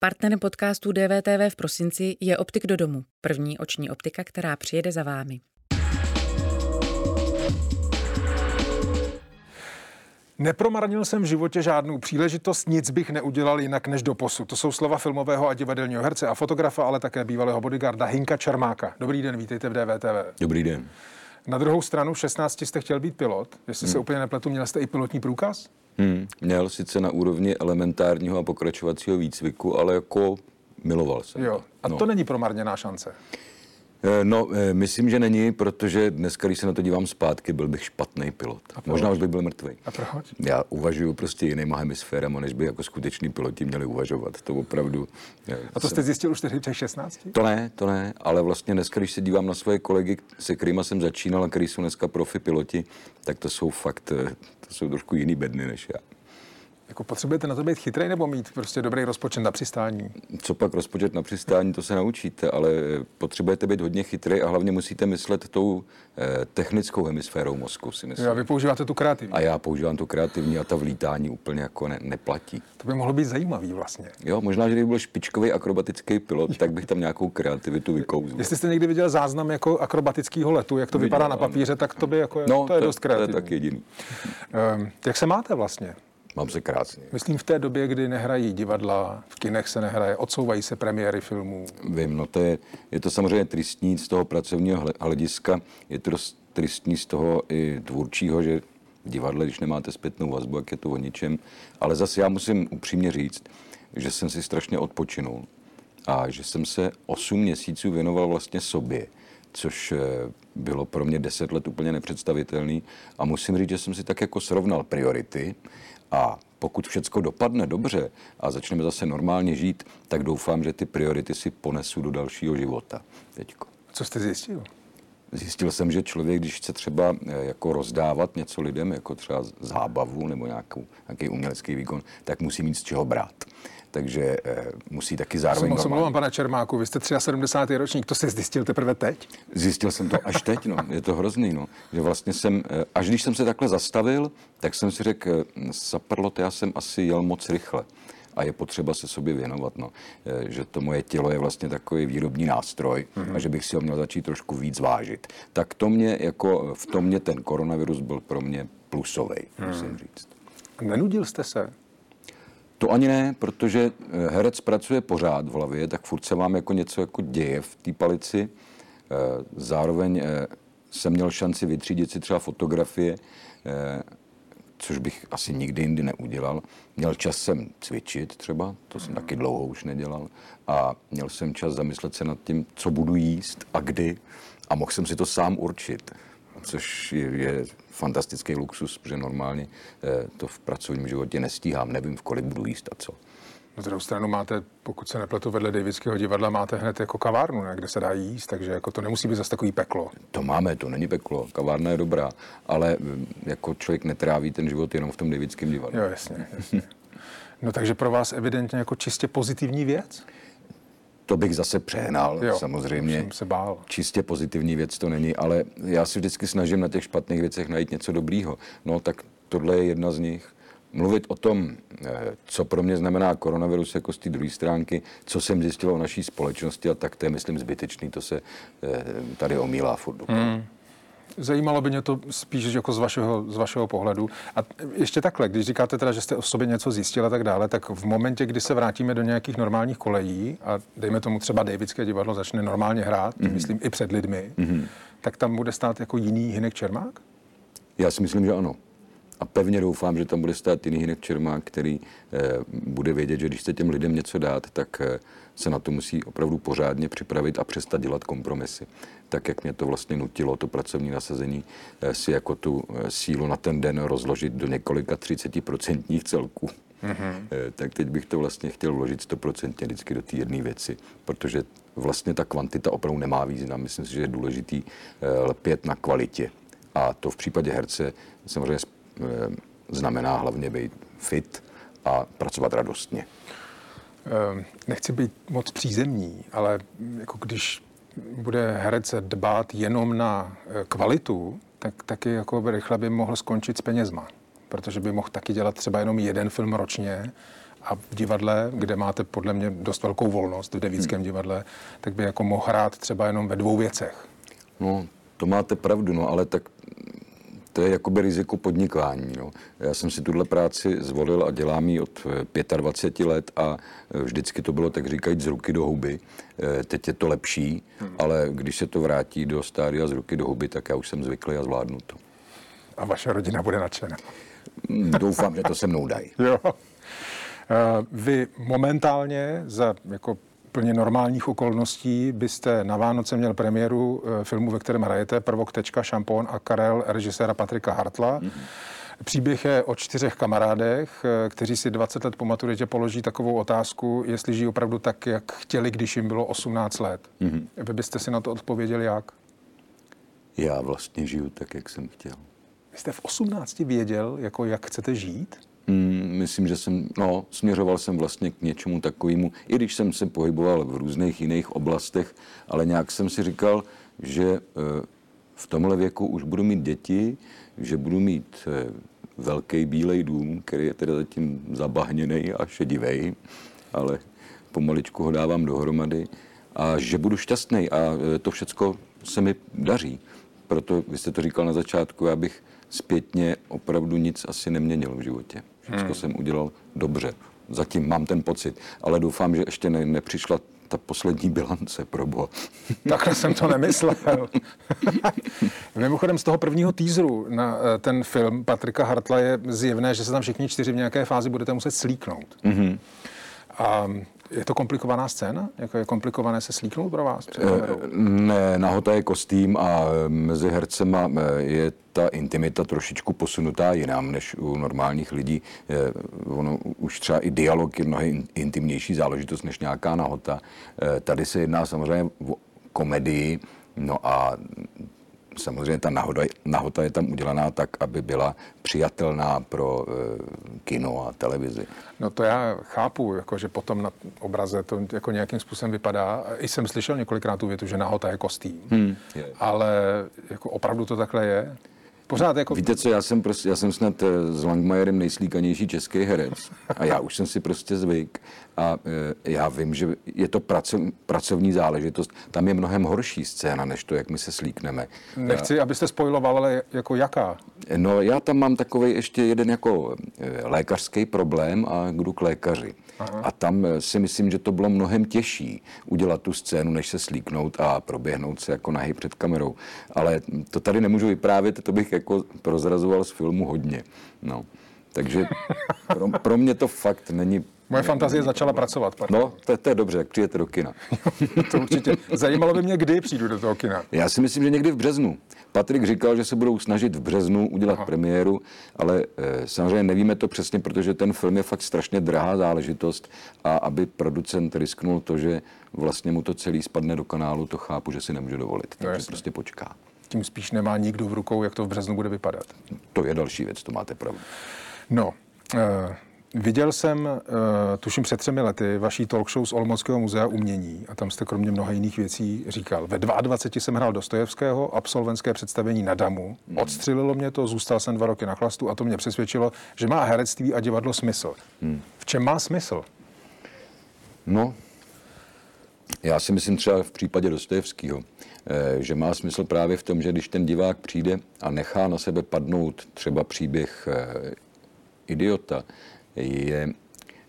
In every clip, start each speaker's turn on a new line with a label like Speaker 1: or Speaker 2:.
Speaker 1: Partnerem podcastu DVTV v prosinci je Optik do domu, první oční optika, která přijede za vámi.
Speaker 2: Nepromarnil jsem v životě žádnou příležitost, nic bych neudělal jinak než do posud. To jsou slova filmového a divadelního herce a fotografa, ale také bývalého bodyguarda Hinka Čermáka. Dobrý den, vítejte v DVTV.
Speaker 3: Dobrý den.
Speaker 2: Na druhou stranu v 16 jste chtěl být pilot. Jestli hmm. se úplně nepletu, měl jste i pilotní průkaz?
Speaker 3: Hmm. Měl sice na úrovni elementárního a pokračovacího výcviku, ale jako miloval jsem.
Speaker 2: Jo. A no. to není promarněná šance.
Speaker 3: Eh, no, eh, myslím, že není, protože dneska, když se na to dívám zpátky, byl bych špatný pilot. Možná už bych byl mrtvý.
Speaker 2: A proč?
Speaker 3: Já uvažuji prostě jinýma hemisférama, než by jako skuteční piloti měli uvažovat. To opravdu...
Speaker 2: Eh, A to jste zjistil už tehdy v těch 16?
Speaker 3: To ne, to ne, ale vlastně dneska, když se dívám na svoje kolegy, se kterými jsem začínal a který jsou dneska profi piloti, tak to jsou fakt, to jsou trošku jiný bedny než já.
Speaker 2: Jako potřebujete na to být chytrý nebo mít prostě dobrý rozpočet na přistání?
Speaker 3: Co pak rozpočet na přistání, to se naučíte, ale potřebujete být hodně chytrý a hlavně musíte myslet tou eh, technickou hemisférou mozku, si myslím.
Speaker 2: a vy používáte tu kreativní.
Speaker 3: A já používám tu kreativní a ta vlítání úplně jako ne, neplatí.
Speaker 2: To by mohlo být zajímavý vlastně.
Speaker 3: Jo, možná, že kdyby byl špičkový akrobatický pilot, tak bych tam nějakou kreativitu vykouzl.
Speaker 2: Jestli jste někdy viděl záznam jako akrobatického letu, jak to vypadá Viděl, na papíře, tak to by jako,
Speaker 3: no,
Speaker 2: to je to, dost kreativní.
Speaker 3: To je tak jediný.
Speaker 2: Um, jak se máte vlastně?
Speaker 3: Mám se krásně.
Speaker 2: Myslím v té době, kdy nehrají divadla, v kinech se nehraje, odsouvají se premiéry filmů.
Speaker 3: Vím, no to je, je to samozřejmě tristní z toho pracovního hlediska, je to tristní z toho i tvůrčího, že v divadle, když nemáte zpětnou vazbu, jak je to o ničem. Ale zase já musím upřímně říct, že jsem si strašně odpočinul a že jsem se 8 měsíců věnoval vlastně sobě, což eh, bylo pro mě 10 let úplně nepředstavitelný. A musím říct, že jsem si tak jako srovnal priority a pokud všechno dopadne dobře a začneme zase normálně žít, tak doufám, že ty priority si ponesu do dalšího života. Teďko.
Speaker 2: Co jste zjistil?
Speaker 3: Zjistil jsem, že člověk, když chce třeba eh, jako rozdávat něco lidem, jako třeba zábavu nebo nějakou, nějaký umělecký výkon, tak musí mít z čeho brát takže e, musí taky zároveň...
Speaker 2: Jsem mluvám, pane Čermáku, vy jste 73. ročník, to jste zjistil teprve teď?
Speaker 3: Zjistil jsem to až teď, no. Je to hrozný, no. Že vlastně jsem, e, až když jsem se takhle zastavil, tak jsem si řekl, e, saprlo, já jsem asi jel moc rychle a je potřeba se sobě věnovat, no. že to moje tělo je vlastně takový výrobní nástroj mm-hmm. a že bych si ho měl začít trošku víc vážit. Tak to mě, jako v tom mě ten koronavirus byl pro mě plusový, mm. musím říct.
Speaker 2: Nenudil jste se?
Speaker 3: To ani ne, protože eh, herec pracuje pořád v hlavě, tak furt se vám jako něco jako děje v té palici. Eh, zároveň eh, jsem měl šanci vytřídit si třeba fotografie, což bych asi nikdy jindy neudělal. Měl čas sem cvičit třeba, to jsem taky dlouho už nedělal. A měl jsem čas zamyslet se nad tím, co budu jíst a kdy. A mohl jsem si to sám určit což je, je fantastický luxus, protože normálně eh, to v pracovním životě nestíhám, nevím, v kolik budu jíst a co.
Speaker 2: Na druhou stranu máte, pokud se nepletu vedle Davidského divadla, máte hned jako kavárnu, ne, kde se dá jíst, takže jako to nemusí být zase takový peklo.
Speaker 3: To máme, to není peklo, kavárna je dobrá, ale mm, jako člověk netráví ten život jenom v tom Davidském divadle.
Speaker 2: Jo, jasně, jasně. No takže pro vás evidentně jako čistě pozitivní věc?
Speaker 3: To bych zase přehnal, jo, samozřejmě.
Speaker 2: Jsem se bál.
Speaker 3: Čistě pozitivní věc to není, ale já si vždycky snažím na těch špatných věcech najít něco dobrýho. No tak tohle je jedna z nich. Mluvit o tom, eh, co pro mě znamená koronavirus jako z té druhé stránky, co jsem zjistil o naší společnosti a tak to je, myslím, zbytečný, to se eh, tady omílá furt. Hmm.
Speaker 2: Zajímalo by mě to spíš jako z vašeho, z vašeho pohledu. A ještě takhle, když říkáte teda, že jste o sobě něco zjistil a tak dále, tak v momentě, kdy se vrátíme do nějakých normálních kolejí a dejme tomu třeba Davidské divadlo začne normálně hrát, mm-hmm. myslím i před lidmi, mm-hmm. tak tam bude stát jako jiný Hinek Čermák?
Speaker 3: Já si myslím, že ano. A pevně doufám, že tam bude stát jiný Hinek Čermák, který eh, bude vědět, že když chce těm lidem něco dát, tak eh, se na to musí opravdu pořádně připravit a přestat dělat kompromisy. Tak, jak mě to vlastně nutilo, to pracovní nasazení, eh, si jako tu sílu na ten den rozložit do několika 30% celků. Mm-hmm. Tak teď bych to vlastně chtěl vložit 100% vždycky do té jedné věci, protože vlastně ta kvantita opravdu nemá význam. Myslím si, že je důležitý lpět na kvalitě. A to v případě herce samozřejmě znamená hlavně být fit a pracovat radostně.
Speaker 2: Ehm, nechci být moc přízemní, ale jako když bude herec dbát jenom na eh, kvalitu, tak taky jako rychle by mohl skončit s penězma. Protože by mohl taky dělat třeba jenom jeden film ročně a v divadle, kde máte podle mě dost velkou volnost v Devíckém divadle, tak by jako mohl hrát třeba jenom ve dvou věcech.
Speaker 3: No, to máte pravdu, no, ale tak to je jakoby riziko podnikání. No. Já jsem si tuhle práci zvolil a dělám ji od 25 let a vždycky to bylo tak říkajíc z ruky do huby. Eh, teď je to lepší, hmm. ale když se to vrátí do stádia z ruky do huby, tak já už jsem zvyklý a zvládnu to.
Speaker 2: A vaše rodina bude nadšená.
Speaker 3: Hmm, doufám, že to se mnou dají.
Speaker 2: Jo. Eh, vy momentálně za jako plně normálních okolností byste na Vánoce měl premiéru eh, filmu, ve kterém hrajete Prvok Tečka, Šampon a Karel režiséra Patrika Hartla. Mm-hmm. Příběh je o čtyřech kamarádech, eh, kteří si 20 let po maturitě položí takovou otázku, jestli žijí opravdu tak, jak chtěli, když jim bylo 18 let. Mm-hmm. Vy byste si na to odpověděli jak?
Speaker 3: Já vlastně žiju tak, jak jsem chtěl.
Speaker 2: Vy jste v 18 věděl, jako jak chcete žít?
Speaker 3: Hmm, myslím, že jsem, no, směřoval jsem vlastně k něčemu takovému, i když jsem se pohyboval v různých jiných oblastech, ale nějak jsem si říkal, že eh, v tomhle věku už budu mít děti, že budu mít eh, velký bílej dům, který je teda zatím zabahněný a šedivý, ale pomaličku ho dávám dohromady a že budu šťastný a eh, to všecko se mi daří. Proto, vy jste to říkal na začátku, já bych zpětně opravdu nic asi neměnil v životě. Všechno hmm. jsem udělal dobře. Zatím mám ten pocit, ale doufám, že ještě ne, nepřišla ta poslední bilance pro boha.
Speaker 2: Takhle jsem to nemyslel. Mimochodem z toho prvního týzru na eh, ten film Patrika Hartla je zjevné, že se tam všichni čtyři v nějaké fázi budete muset slíknout. Mm-hmm. A je to komplikovaná scéna? Jako je komplikované se slíknout pro vás?
Speaker 3: Eh, ne, nahota je kostým a mezi hercema eh, je ta intimita trošičku posunutá jinam než u normálních lidí. Ono už třeba i dialog je mnohem intimnější záležitost než nějaká nahota. Eh, tady se jedná samozřejmě o komedii, no a samozřejmě ta nahoda, nahota je tam udělaná tak, aby byla přijatelná pro e, kino a televizi.
Speaker 2: No to já chápu, jako, že potom na obraze to jako nějakým způsobem vypadá. I jsem slyšel několikrát tu větu, že nahota je kostým. Hmm, je. Ale jako opravdu to takhle je?
Speaker 3: Pořád jako... Víte co, já jsem, prostě, já jsem snad eh, s Langmajerem nejslíkanější český herec a já už jsem si prostě zvyk a e, já vím, že je to pracov, pracovní záležitost. Tam je mnohem horší scéna, než to, jak my se slíkneme.
Speaker 2: Nechci, abyste spojiloval, ale jako jaká?
Speaker 3: No já tam mám takový ještě jeden jako e, lékařský problém a jdu k lékaři. Aha. A tam si myslím, že to bylo mnohem těžší udělat tu scénu, než se slíknout a proběhnout se jako nahy před kamerou. Ale to tady nemůžu vyprávět, to bych jako prozrazoval z filmu hodně. No. Takže pro, pro mě to fakt není
Speaker 2: Moje fantazie začala pracovat.
Speaker 3: Pardon. No, to, to je dobře, jak přijete do kina.
Speaker 2: to určitě. Zajímalo by mě, kdy přijdu do toho kina.
Speaker 3: Já si myslím, že někdy v březnu. Patrik říkal, že se budou snažit v březnu udělat Aha. premiéru, ale e, samozřejmě nevíme to přesně, protože ten film je fakt strašně drahá záležitost a aby producent risknul to, že vlastně mu to celý spadne do kanálu, to chápu, že si nemůže dovolit. No takže prostě počká.
Speaker 2: Tím spíš nemá nikdo v rukou, jak to v březnu bude vypadat.
Speaker 3: To je další věc, to máte pravdu.
Speaker 2: No, e, Viděl jsem, uh, tuším před třemi lety, vaší talk show z Olomouckého muzea umění a tam jste kromě mnoha jiných věcí říkal. Ve 22 jsem hrál Dostojevského, absolventské představení na Damu. Hmm. Odstřelilo mě to, zůstal jsem dva roky na chlastu a to mě přesvědčilo, že má herectví a divadlo smysl. Hmm. V čem má smysl?
Speaker 3: No, já si myslím třeba v případě Dostojevského, eh, že má smysl právě v tom, že když ten divák přijde a nechá na sebe padnout třeba příběh eh, idiota, je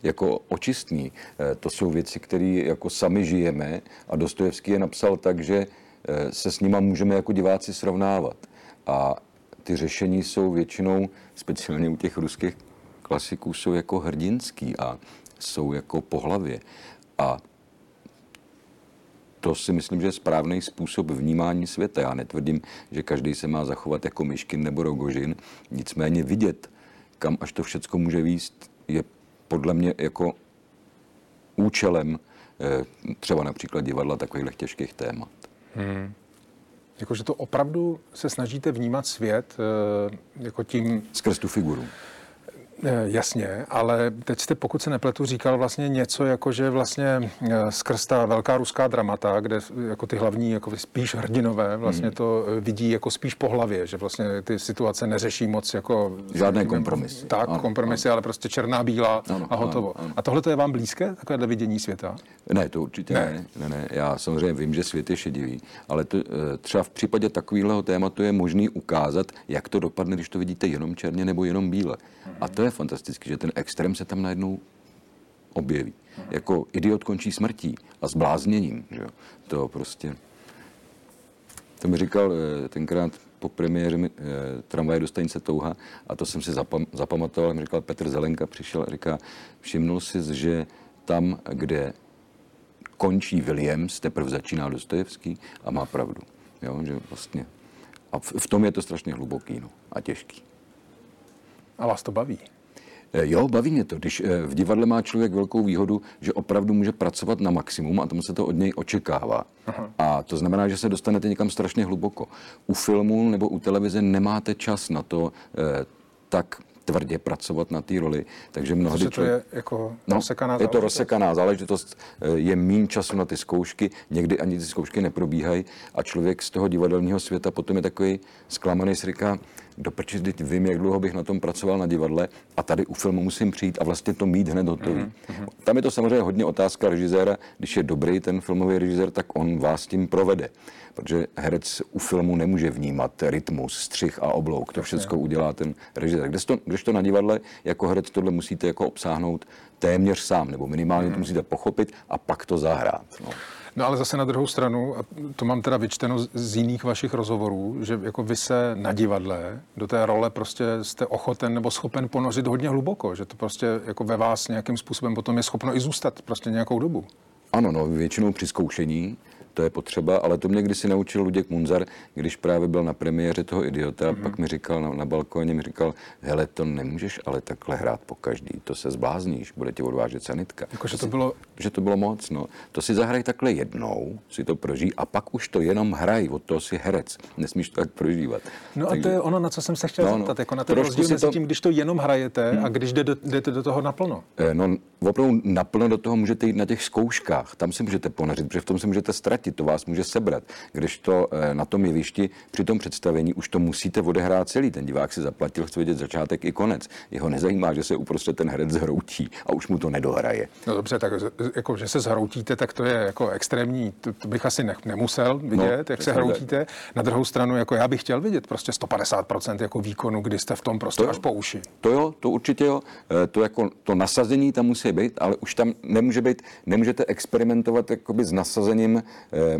Speaker 3: jako očistný. Eh, to jsou věci, které jako sami žijeme a Dostojevský je napsal tak, že eh, se s nima můžeme jako diváci srovnávat. A ty řešení jsou většinou, speciálně u těch ruských klasiků, jsou jako hrdinský a jsou jako po hlavě. A to si myslím, že je správný způsob vnímání světa. Já netvrdím, že každý se má zachovat jako Myškin nebo Rogožin, nicméně vidět, kam až to všechno může výst, je podle mě jako účelem eh, třeba například divadla takových těžkých témat. Hmm.
Speaker 2: Jakože to opravdu se snažíte vnímat svět eh, jako tím...
Speaker 3: Skrz tu figuru.
Speaker 2: Eh, jasně, ale teď jste, pokud se nepletu, říkal vlastně něco, jako že vlastně eh, skrz ta velká ruská dramata, kde jako ty hlavní jako spíš hrdinové vlastně hmm. to eh, vidí jako spíš po hlavě, že vlastně ty situace neřeší moc jako...
Speaker 3: Žádné kompromisy.
Speaker 2: Tak, ano, kompromisy, ano. ale prostě černá, bílá ano, a hotovo. Ano, ano. A tohle to je vám blízké, takovéhle vidění světa?
Speaker 3: Ne, to určitě ne. ne. ne, ne. Já samozřejmě vím, že svět je šedivý, ale to, třeba v případě takového tématu je možný ukázat, jak to dopadne, když to vidíte jenom černě nebo jenom bíle. A to je fantastické, že ten extrém se tam najednou objeví. Jako idiot končí smrtí a zblázněním. Že jo? To prostě... To mi říkal eh, tenkrát po premiéře eh, tramvaje do stanice Touha a to jsem si zapam, zapamatoval. Mi říkal Petr Zelenka, přišel a říká, všimnul si, že tam, kde končí Williams, teprve začíná Dostojevský a má pravdu. Jo, že vlastně. A v, v tom je to strašně hluboký no, a těžký.
Speaker 2: A vás to baví?
Speaker 3: Eh, jo, baví mě to. Když eh, v divadle má člověk velkou výhodu, že opravdu může pracovat na maximum a tomu se to od něj očekává. Aha. A to znamená, že se dostanete někam strašně hluboko. U filmu nebo u televize nemáte čas na to eh, tak tvrdě pracovat na té roli. Takže
Speaker 2: mnohdy to člověk... je jako no, rozsekaná
Speaker 3: Je to rozsekaná záležitost, je méně času na ty zkoušky, někdy ani ty zkoušky neprobíhají a člověk z toho divadelního světa potom je takový zklamaný, si říká, do prči, teď vím, jak dlouho bych na tom pracoval na divadle a tady u filmu musím přijít a vlastně to mít hned hotový. Mm-hmm. Tam je to samozřejmě hodně otázka režiséra. Když je dobrý ten filmový režisér, tak on vás tím provede. Protože herec u filmu nemůže vnímat rytmus, střih a oblouk. To všechno udělá ten režisér. Když to, když to na divadle jako herec tohle musíte jako obsáhnout téměř sám, nebo minimálně mm. to mhm. musíte pochopit a pak to zahrát. No.
Speaker 2: No ale zase na druhou stranu, a to mám teda vyčteno z jiných vašich rozhovorů, že jako vy se na divadle do té role prostě jste ochoten nebo schopen ponořit hodně hluboko, že to prostě jako ve vás nějakým způsobem potom je schopno i zůstat prostě nějakou dobu.
Speaker 3: Ano, no, většinou při zkoušení to je potřeba, ale to mě kdysi naučil Luděk Munzar, když právě byl na premiéře toho Idiota, mm-hmm. pak mi říkal na, na balkóně, mi říkal, hele, to nemůžeš ale takhle hrát po každý, to se zblázníš, bude ti odvážet sanitka.
Speaker 2: Jako, že to, to bylo...
Speaker 3: Že to bylo moc, no. To si zahraj takhle jednou, si to prožij a pak už to jenom hraj, od toho si herec, nesmíš to tak prožívat.
Speaker 2: No Takže... a to je ono, na co jsem se chtěl no, no. zeptat, jako na ten rozdíl mezi to... tím, když to jenom hrajete hmm. a když jdete, jdete do toho naplno.
Speaker 3: Eh, no, opravdu naplno do toho můžete jít na těch zkouškách, tam si můžete ponařit, protože v tom se můžete ztratit, to vás může sebrat. Když to eh, na tom jevišti při tom představení už to musíte odehrát celý. Ten divák si zaplatil, chce vidět začátek i konec. Jeho nezajímá, že se uprostřed ten herec zhroutí a už mu to nedohraje.
Speaker 2: No dobře, tak jako, že se zhroutíte, tak to je jako extrémní, to, to bych asi ne, nemusel vidět, no, jak se hroutíte. Na druhou stranu, jako já bych chtěl vidět prostě 150% jako výkonu, kdy jste v tom prostě to až po uši.
Speaker 3: To jo, to určitě jo. Eh, to jako to nasazení tam musí být, ale už tam nemůže být, nemůžete experimentovat jakoby s nasazením Euh,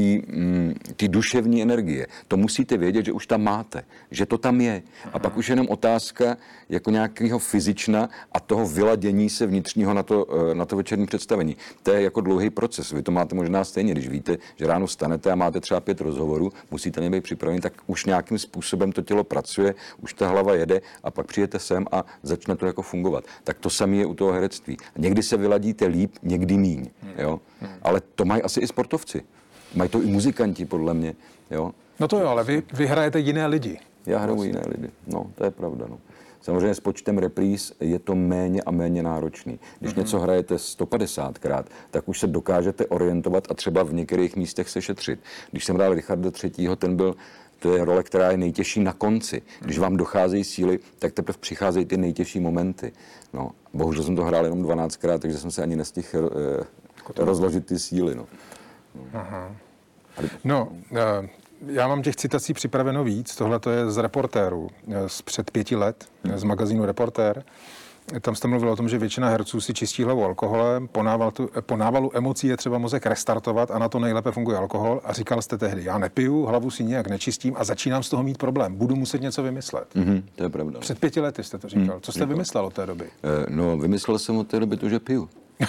Speaker 3: mm, duševní energie. To musíte vědět, že už tam máte, že to tam je. A pak už jenom otázka jako nějakého fyzična a toho vyladění se vnitřního na to, eh, na to večerní představení. To je jako dlouhý proces. Vy to máte možná stejně, když víte, že ráno stanete a máte třeba pět rozhovorů, musíte nebýt připraveni, tak už nějakým způsobem to tělo pracuje, už ta hlava jede a pak přijete sem a začne to jako fungovat. Tak to samé je u toho herectví. Někdy se vyladíte líp, někdy míň. Jo? Ale to mají asi i sportovci. Mají to i muzikanti, podle mě. Jo?
Speaker 2: No to jo, ale vy, vy hrajete jiné lidi.
Speaker 3: Já hraju vlastně. jiné lidi, no, to je pravda. No. Samozřejmě s počtem repríz je to méně a méně náročný. Když mm-hmm. něco hrajete 150krát, tak už se dokážete orientovat a třeba v některých místech se šetřit. Když jsem hrál Richarda III., ten byl to je role, která je nejtěžší na konci. Když vám docházejí síly, tak teprve přicházejí ty nejtěžší momenty. No, bohužel jsem to hrál jenom 12krát, takže jsem se ani nestihl eh, rozložit ty síly. No.
Speaker 2: Aha. No, eh, já mám těch citací připraveno víc. Tohle to je z reportéru eh, z před pěti let, eh, z magazínu Reportér. Tam jste mluvil o tom, že většina herců si čistí hlavu alkoholem, po návalu, po návalu emocí je třeba mozek restartovat a na to nejlépe funguje alkohol. A říkal jste tehdy, já nepiju, hlavu si nějak nečistím a začínám z toho mít problém. Budu muset něco vymyslet.
Speaker 3: Mm-hmm, to je pravda.
Speaker 2: Před pěti lety jste to říkal. Mm, Co jste vymyslel od té doby?
Speaker 3: no, vymyslel jsem od té doby to, že piju.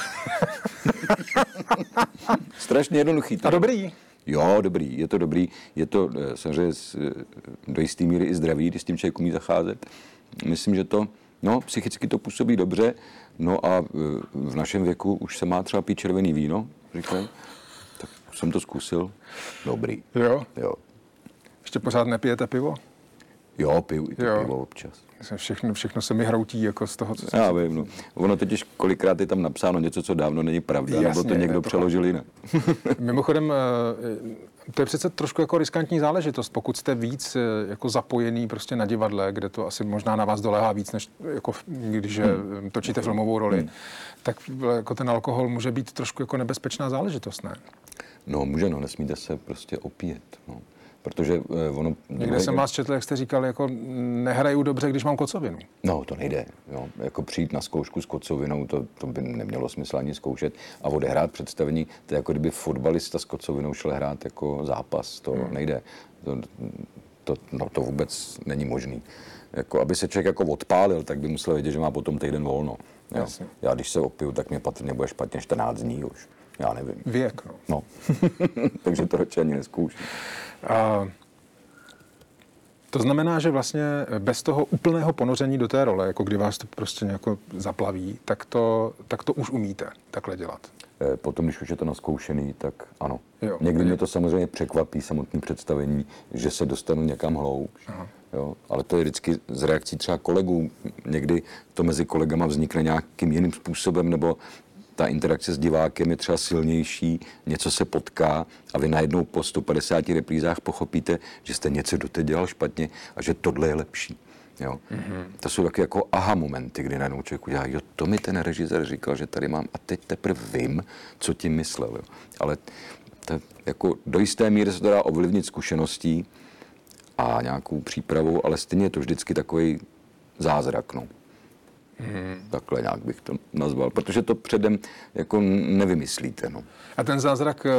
Speaker 3: Strašně jednoduchý.
Speaker 2: A dobrý.
Speaker 3: Jo, dobrý, je to dobrý. Je to eh, samozřejmě eh, do jisté míry i zdravý, když s tím člověk umí zacházet. Myslím, že to, no, psychicky to působí dobře. No a eh, v našem věku už se má třeba pít červený víno, říkají. Tak jsem to zkusil. Dobrý.
Speaker 2: Jo?
Speaker 3: Jo.
Speaker 2: Ještě pořád nepijete pivo?
Speaker 3: Jo, piju i to
Speaker 2: Jo.
Speaker 3: pivo občas.
Speaker 2: Všechno, všechno se mi hroutí jako z toho, co jsem
Speaker 3: Já vím, no. Ono totiž kolikrát je tam napsáno něco, co dávno není pravda, nebo
Speaker 2: Jasně,
Speaker 3: to
Speaker 2: je
Speaker 3: někdo
Speaker 2: to
Speaker 3: přeložil jinak.
Speaker 2: Mimochodem, eh, to je přece trošku jako riskantní záležitost, pokud jste víc eh, jako zapojený prostě na divadle, kde to asi možná na vás dolehá víc, než jako když hmm. točíte filmovou roli, hmm. tak jako ten alkohol může být trošku jako nebezpečná záležitost, ne?
Speaker 3: No, může, no, nesmíte se prostě opíjet, no. Protože eh, ono...
Speaker 2: Někde jsem vás četl, jak jste říkal, jako nehraju dobře, když mám kocovinu.
Speaker 3: No, to nejde. Jo. Jako přijít na zkoušku s kocovinou, to, to by nemělo smysl ani zkoušet. A odehrát představení, to je jako kdyby fotbalista s kocovinou šel hrát jako zápas. To hmm. nejde. To, to, no, to vůbec není možný. Jako, aby se člověk jako odpálil, tak by musel vědět, že má potom týden volno. Jo.
Speaker 2: Jasně.
Speaker 3: Já když se opiju, tak mě patrně bude špatně 14 dní už. Já nevím.
Speaker 2: Věk, no.
Speaker 3: No. Takže to radši ani neskouším.
Speaker 2: A to znamená, že vlastně bez toho úplného ponoření do té role, jako kdy vás to prostě nějak zaplaví, tak to, tak to už umíte takhle dělat.
Speaker 3: Eh, Potom, když už je to naskoušený, tak ano.
Speaker 2: Jo.
Speaker 3: Někdy mě to samozřejmě překvapí, samotné představení, že se dostanu někam hloubš. Jo, ale to je vždycky z reakcí třeba kolegů. Někdy to mezi kolegama vznikne nějakým jiným způsobem, nebo ta interakce s divákem je třeba silnější, něco se potká a vy najednou po 150 reprízách pochopíte, že jste něco doteď dělal špatně a že tohle je lepší. Jo. Mm-hmm. To jsou taky jako aha momenty, kdy najednou člověk udělá, jo, to mi ten režisér říkal, že tady mám a teď teprve vím, co tím myslel. Jo. Ale to, jako do jisté míry se to dá ovlivnit zkušeností a nějakou přípravou, ale stejně je to vždycky takový zázrak. No. Hmm. Takhle nějak bych to nazval, protože to předem jako nevymyslíte. No.
Speaker 2: A ten zázrak, eh,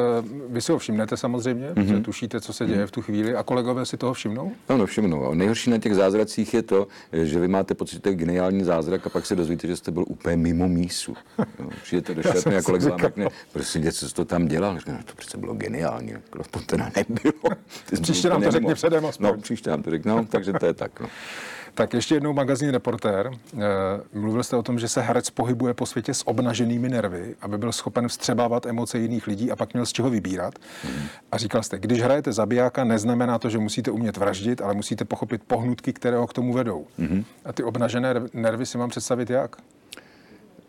Speaker 2: vy si ho všimnete samozřejmě, mm-hmm. že tušíte, co se děje v tu chvíli a kolegové si toho všimnou?
Speaker 3: Ano, všimnu. A nejhorší na těch zázracích je to, že vy máte pocit, že to je geniální zázrak a pak se dozvíte, že jste byl úplně mimo mísu. Jo, Přijdete do šatny a kolega vám řekne, prosím tě, co jsi to tam dělal? Řekne, no, to přece bylo geniální, jako to teda nebylo.
Speaker 2: Příště nám to
Speaker 3: mimo.
Speaker 2: předem aspoň.
Speaker 3: No, příště nám to řekne, no, takže to je tak. No.
Speaker 2: Tak ještě jednou magazín Reportér. Eh, Mluvil jste o tom, že se herec pohybuje po světě s obnaženými nervy, aby byl schopen vstřebávat emoce jiných lidí a pak měl z čeho vybírat. A říkal jste, když hrajete zabijáka, neznamená to, že musíte umět vraždit, ale musíte pochopit pohnutky, které ho k tomu vedou. A ty obnažené nervy si mám představit jak?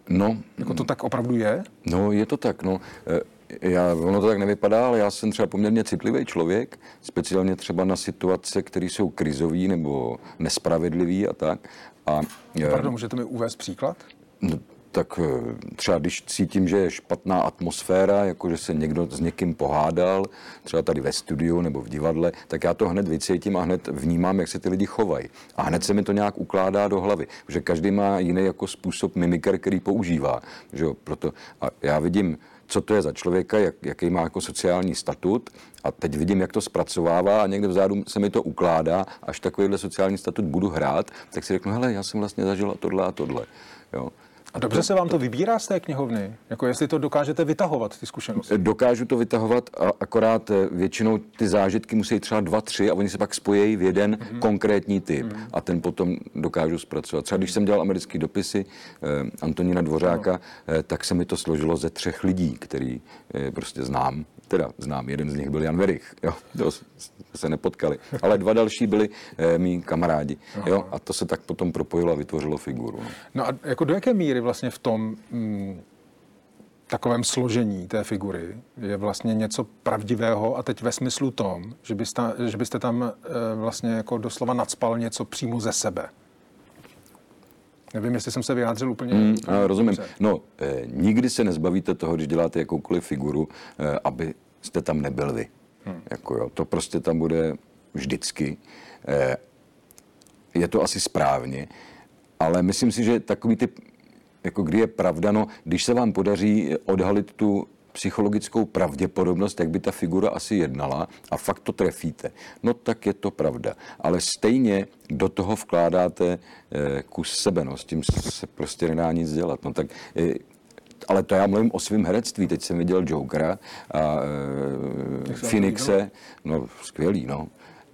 Speaker 3: no,
Speaker 2: Jako to tak opravdu je?
Speaker 3: No, je to tak, no. E, Já, ono to tak nevypadá, ale já jsem třeba poměrně citlivý člověk, speciálně třeba na situace, které jsou krizové nebo nespravedlivé a tak. A, e,
Speaker 2: Pardon, můžete mi uvést příklad?
Speaker 3: No, tak eh, třeba když cítím, že je špatná atmosféra, jako že se někdo s někým pohádal, třeba tady ve studiu nebo v divadle, tak já to hned vycítím a hned vnímám, jak se ty lidi chovají. A hned se mi to nějak ukládá do hlavy, že každý má jiný jako způsob mimiker, který používá. Že jo? Proto, a já vidím, co to je za člověka, jak, jaký má jako sociální statut a teď vidím, jak to zpracovává a někde vzadu se mi to ukládá, až takovýhle sociální statut budu hrát, tak si řeknu, hele, já jsem vlastně zažila tohle a tohle. Jo.
Speaker 2: A dobře se vám to vybírá z té knihovny? Jako jestli to dokážete vytahovat, ty zkušenosti?
Speaker 3: Dokážu to vytahovat, a akorát eh, většinou ty zážitky musí třeba dva, tři a oni se pak spojí v jeden mm-hmm. konkrétní typ mm-hmm. a ten potom dokážu zpracovat. Třeba když jsem dělal americký dopisy eh, Antonína Dvořáka, no. eh, tak se mi to složilo ze třech lidí, který eh, prostě znám. Teda znám, jeden z nich byl Jan Verich, jo, to se nepotkali. Ale dva další byli eh, mý kamarádi, jo, a to se tak potom propojilo a vytvořilo figuru. No.
Speaker 2: No a jako do jaké míry vlastně v tom mm, takovém složení té figury je vlastně něco pravdivého a teď ve smyslu tom, že byste, že byste tam e, vlastně jako doslova nadspal něco přímo ze sebe. Nevím, jestli jsem se vyjádřil úplně.
Speaker 3: Mm, rozumím.
Speaker 2: dobře.
Speaker 3: No, eh, nikdy se nezbavíte toho, když děláte jakoukoliv figuru, eh, aby jste tam nebyl vy. Hmm. Jako jo, to prostě tam bude vždycky. Eh, je to asi správně, ale myslím si, že takový typ, jako kdy je pravda, no, když se vám podaří odhalit tu psychologickou pravděpodobnost, jak by ta figura asi jednala a fakt to trefíte, no tak je to pravda. Ale stejně do toho vkládáte eh, kus sebe, no, s tím se prostě nedá nic dělat. No, tak eh, ale to já mluvím o svém herectví. Teď jsem viděl Jokera a e, Phoenixe. No, skvělý, no.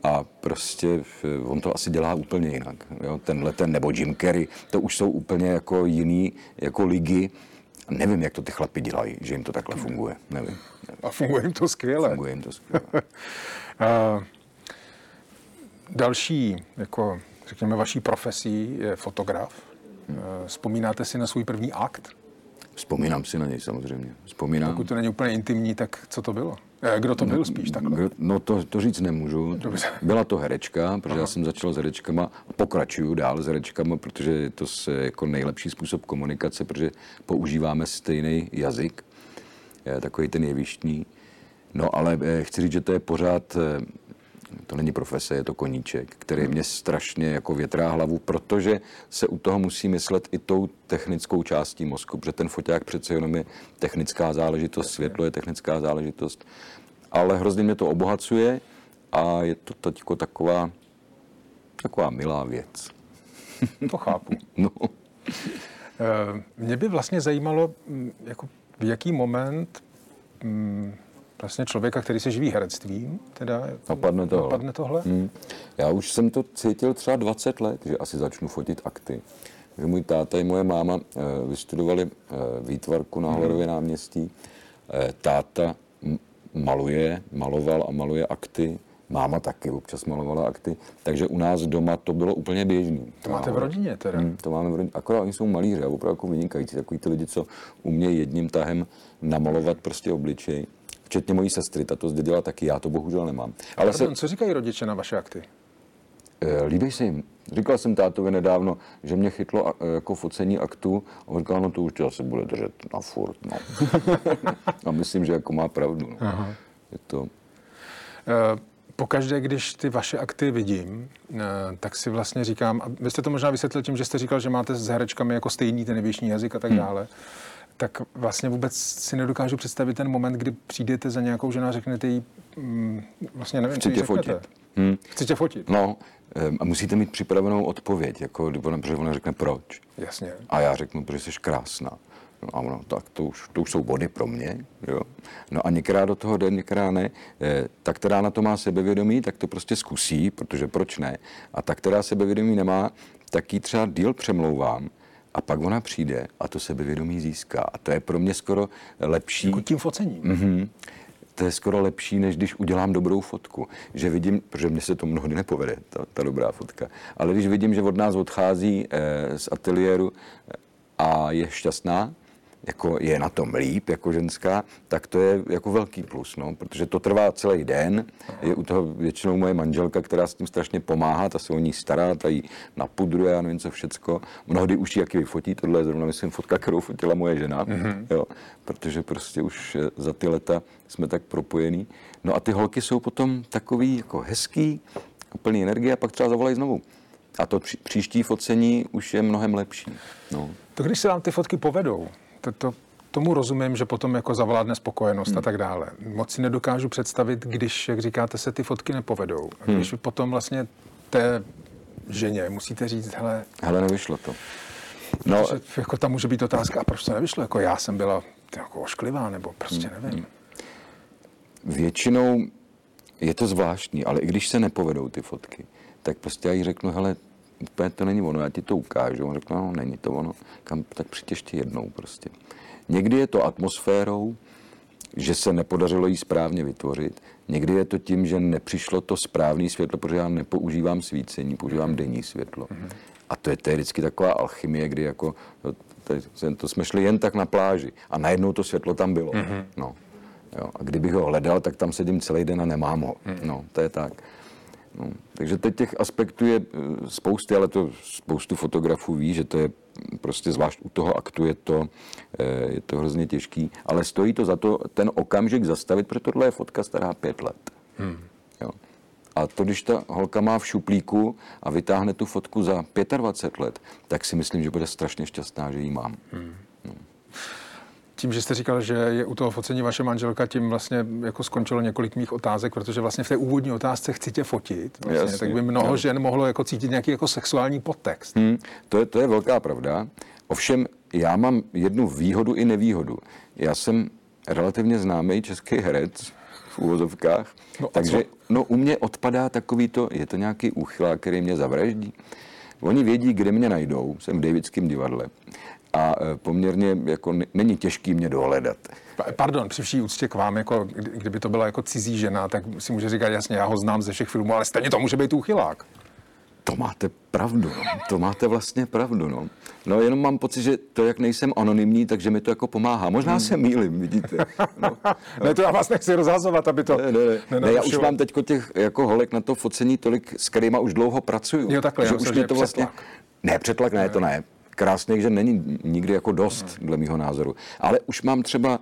Speaker 3: A prostě eh, on to asi dělá úplně jinak. Jo? Tenhle ten, nebo Jim Carrey, to už jsou úplně jako jiný, jako ligy. Nevím, jak to ty chlapi dělají, že jim to takhle funguje. Nevím.
Speaker 2: A funguje jim to skvěle.
Speaker 3: Funguje jim to skvěle.
Speaker 2: A další, jako řekněme, vaší profesí je fotograf. Hmm. Vzpomínáte si na svůj první akt?
Speaker 3: Vzpomínám si na něj samozřejmě. Vzpomínám.
Speaker 2: Pokud to není úplně intimní, tak co to bylo? Eh, kdo to byl no, spíš takhle?
Speaker 3: No to, to říct nemůžu. Dobře. Byla to herečka, protože Aha. já jsem začal s herečkama a pokračuju dál s herečkama, protože je to se jako nejlepší způsob komunikace, protože používáme stejný jazyk, je takový ten jevištní. No ale eh, chci říct, že to je pořád eh, to není profese, je to koníček, který mě strašně jako větrá hlavu, protože se u toho musí myslet i tou technickou částí mozku, protože ten foťák přece jenom je technická záležitost, světlo je technická záležitost, ale hrozně mě to obohacuje a je to teď jako taková, taková milá věc.
Speaker 2: To chápu.
Speaker 3: no.
Speaker 2: Eh, mě by vlastně zajímalo, mm, jako v jaký moment mm, vlastně člověka, který se živí herectvím, teda
Speaker 3: napadne tohle.
Speaker 2: Napadne tohle? Hmm.
Speaker 3: Já už jsem to cítil třeba 20 let, že asi začnu fotit akty. Že můj táta i moje máma e, vystudovali e, výtvarku na Hlerově hmm. náměstí. E, táta maluje, maloval a maluje akty. Máma taky občas malovala akty, takže u nás doma to bylo úplně běžné.
Speaker 2: To máte v rodině teda? Hmm,
Speaker 3: to máme v rodině. Akorát oni jsou malíři a opravdu jako vynikající. Takový ty lidi, co umějí jedním tahem namalovat prostě obličej včetně mojí sestry, ta to zdědila taky, já to bohužel nemám.
Speaker 2: Ale Pardon, se... co říkají rodiče na vaše akty?
Speaker 3: E, líbí se jim. Říkal jsem tátovi nedávno, že mě chytlo e, jako focení aktu a on říkal, no to už se bude držet na furt. No. a myslím, že jako má pravdu. No. Aha. Je to...
Speaker 2: E, pokaždé, když ty vaše akty vidím, tak si vlastně říkám, a vy jste to možná vysvětlil tím, že jste říkal, že máte s herečkami jako stejný ten nevěšní jazyk a tak hmm. dále. Hmm tak vlastně vůbec si nedokážu představit ten moment, kdy přijdete za nějakou ženu a řeknete jí, mm, vlastně nevím,
Speaker 3: Chci tě fotit.
Speaker 2: Hmm. Chci tě fotit.
Speaker 3: No, a musíte mít připravenou odpověď, jako ona, protože ona řekne proč.
Speaker 2: Jasně.
Speaker 3: A já řeknu, protože jsi krásná. No a ono, tak to už, to už jsou body pro mě, jo. No a některá do toho jde, některá ne. E, ta, která na to má sebevědomí, tak to prostě zkusí, protože proč ne. A ta, která sebevědomí nemá, tak ji třeba díl přemlouvám, a pak ona přijde a to sebevědomí získá. A to je pro mě skoro lepší.
Speaker 2: Jako tím focením.
Speaker 3: Mm-hmm. To je skoro lepší, než když udělám dobrou fotku. Že vidím, protože mně se to mnohdy nepovede, ta, ta dobrá fotka. Ale když vidím, že od nás odchází eh, z ateliéru a je šťastná, jako je na tom líp jako ženská, tak to je jako velký plus, no, protože to trvá celý den. Je u toho většinou moje manželka, která s tím strašně pomáhá, ta se o ní stará, ta jí napudruje a nevím co všecko. Mnohdy už ji jaký vyfotí, tohle je zrovna, myslím, fotka, kterou fotila moje žena, mm-hmm. jo, protože prostě už za ty leta jsme tak propojení. No a ty holky jsou potom takový jako hezký, plný energie a pak třeba zavolají znovu. A to příští focení už je mnohem lepší. No.
Speaker 2: To když se vám ty fotky povedou, to, to, tomu rozumím, že potom jako zavládne spokojenost hmm. a tak dále. Moc si nedokážu představit, když, jak říkáte, se ty fotky nepovedou. A když hmm. potom vlastně té ženě musíte říct, hele...
Speaker 3: Hele, nevyšlo to.
Speaker 2: No, že, jako tam může být otázka, a proč to nevyšlo? Jako já jsem byla jako ošklivá, nebo prostě hmm. nevím.
Speaker 3: Většinou je to zvláštní, ale i když se nepovedou ty fotky, tak prostě já jí řeknu, hele, úplně to není ono, já ti to ukážu. On řekl, no, není to ono, kam, tak přijď ještě jednou prostě. Někdy je to atmosférou, že se nepodařilo jí správně vytvořit. Někdy je to tím, že nepřišlo to správné světlo, protože já nepoužívám svícení, používám denní světlo. Mm-hmm. A to je, to je vždycky taková alchymie, kdy jako, to, to jsme šli jen tak na pláži a najednou to světlo tam bylo. Mm-hmm. No. Jo. A kdybych ho hledal, tak tam sedím celý den a nemám ho. Mm-hmm. No, to je tak. No, takže teď těch aspektů je eh, spousty, ale to spoustu fotografů ví, že to je prostě zvlášť u toho aktu je to, eh, je to hrozně těžký, ale stojí to za to ten okamžik zastavit, protože tohle je fotka stará pět let. Hmm. Jo. A to, když ta holka má v šuplíku a vytáhne tu fotku za 25 let, tak si myslím, že bude strašně šťastná, že ji mám. Hmm. No
Speaker 2: tím, že jste říkal, že je u toho focení vaše manželka, tím vlastně jako skončilo několik mých otázek, protože vlastně v té úvodní otázce chci tě fotit, vlastně, Jasně, tak by mnoho jo. žen mohlo jako cítit nějaký jako sexuální podtext. Hmm,
Speaker 3: to, je, to je velká pravda. Ovšem, já mám jednu výhodu i nevýhodu. Já jsem relativně známý český herec v úvozovkách, no, takže no, u mě odpadá takový to, je to nějaký úchylák, který mě zavraždí. Oni vědí, kde mě najdou, jsem v Davidském divadle. A eh, poměrně jako není těžký mě dohledat.
Speaker 2: Pardon, při vší úctě k vám, jako, kdyby to byla jako cizí žena, tak si může říkat, jasně, já ho znám ze všech filmů, ale stejně to může být úchylák.
Speaker 3: To máte pravdu, no. to máte vlastně pravdu. No. no jenom mám pocit, že to, jak nejsem anonymní, takže mi to jako pomáhá. Možná hmm. se mýlim, vidíte. No.
Speaker 2: ne, to já vás nechci rozhazovat, aby to...
Speaker 3: Ne, ne, ne. ne já už mám teď těch jako holek na to focení tolik, s kterýma už dlouho pracuju.
Speaker 2: Jo, takhle, že už mě to vlastně...
Speaker 3: Ne, přetlak ne, ne, to ne. Krásně, že není nikdy jako dost, hmm. dle mého názoru. Ale už mám třeba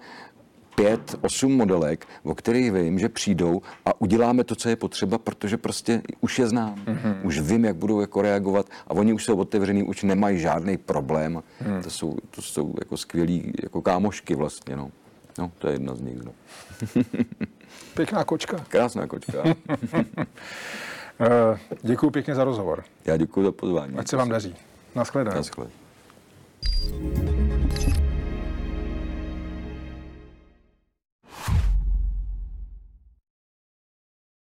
Speaker 3: pět, osm modelek, o kterých vím, že přijdou a uděláme to, co je potřeba, protože prostě už je znám. Mm-hmm. Už vím, jak budou jako reagovat a oni už jsou otevřený, už nemají žádný problém. Mm. To jsou, to jsou jako skvělí jako kámošky vlastně, no. No, to je jedna z nich, no.
Speaker 2: Pěkná kočka.
Speaker 3: Krásná kočka.
Speaker 2: Eh, děkuji pěkně za rozhovor.
Speaker 3: Já děkuji za pozvání.
Speaker 2: Ať se vám daří. Naschledanou.
Speaker 3: Naschledanou. Thank you.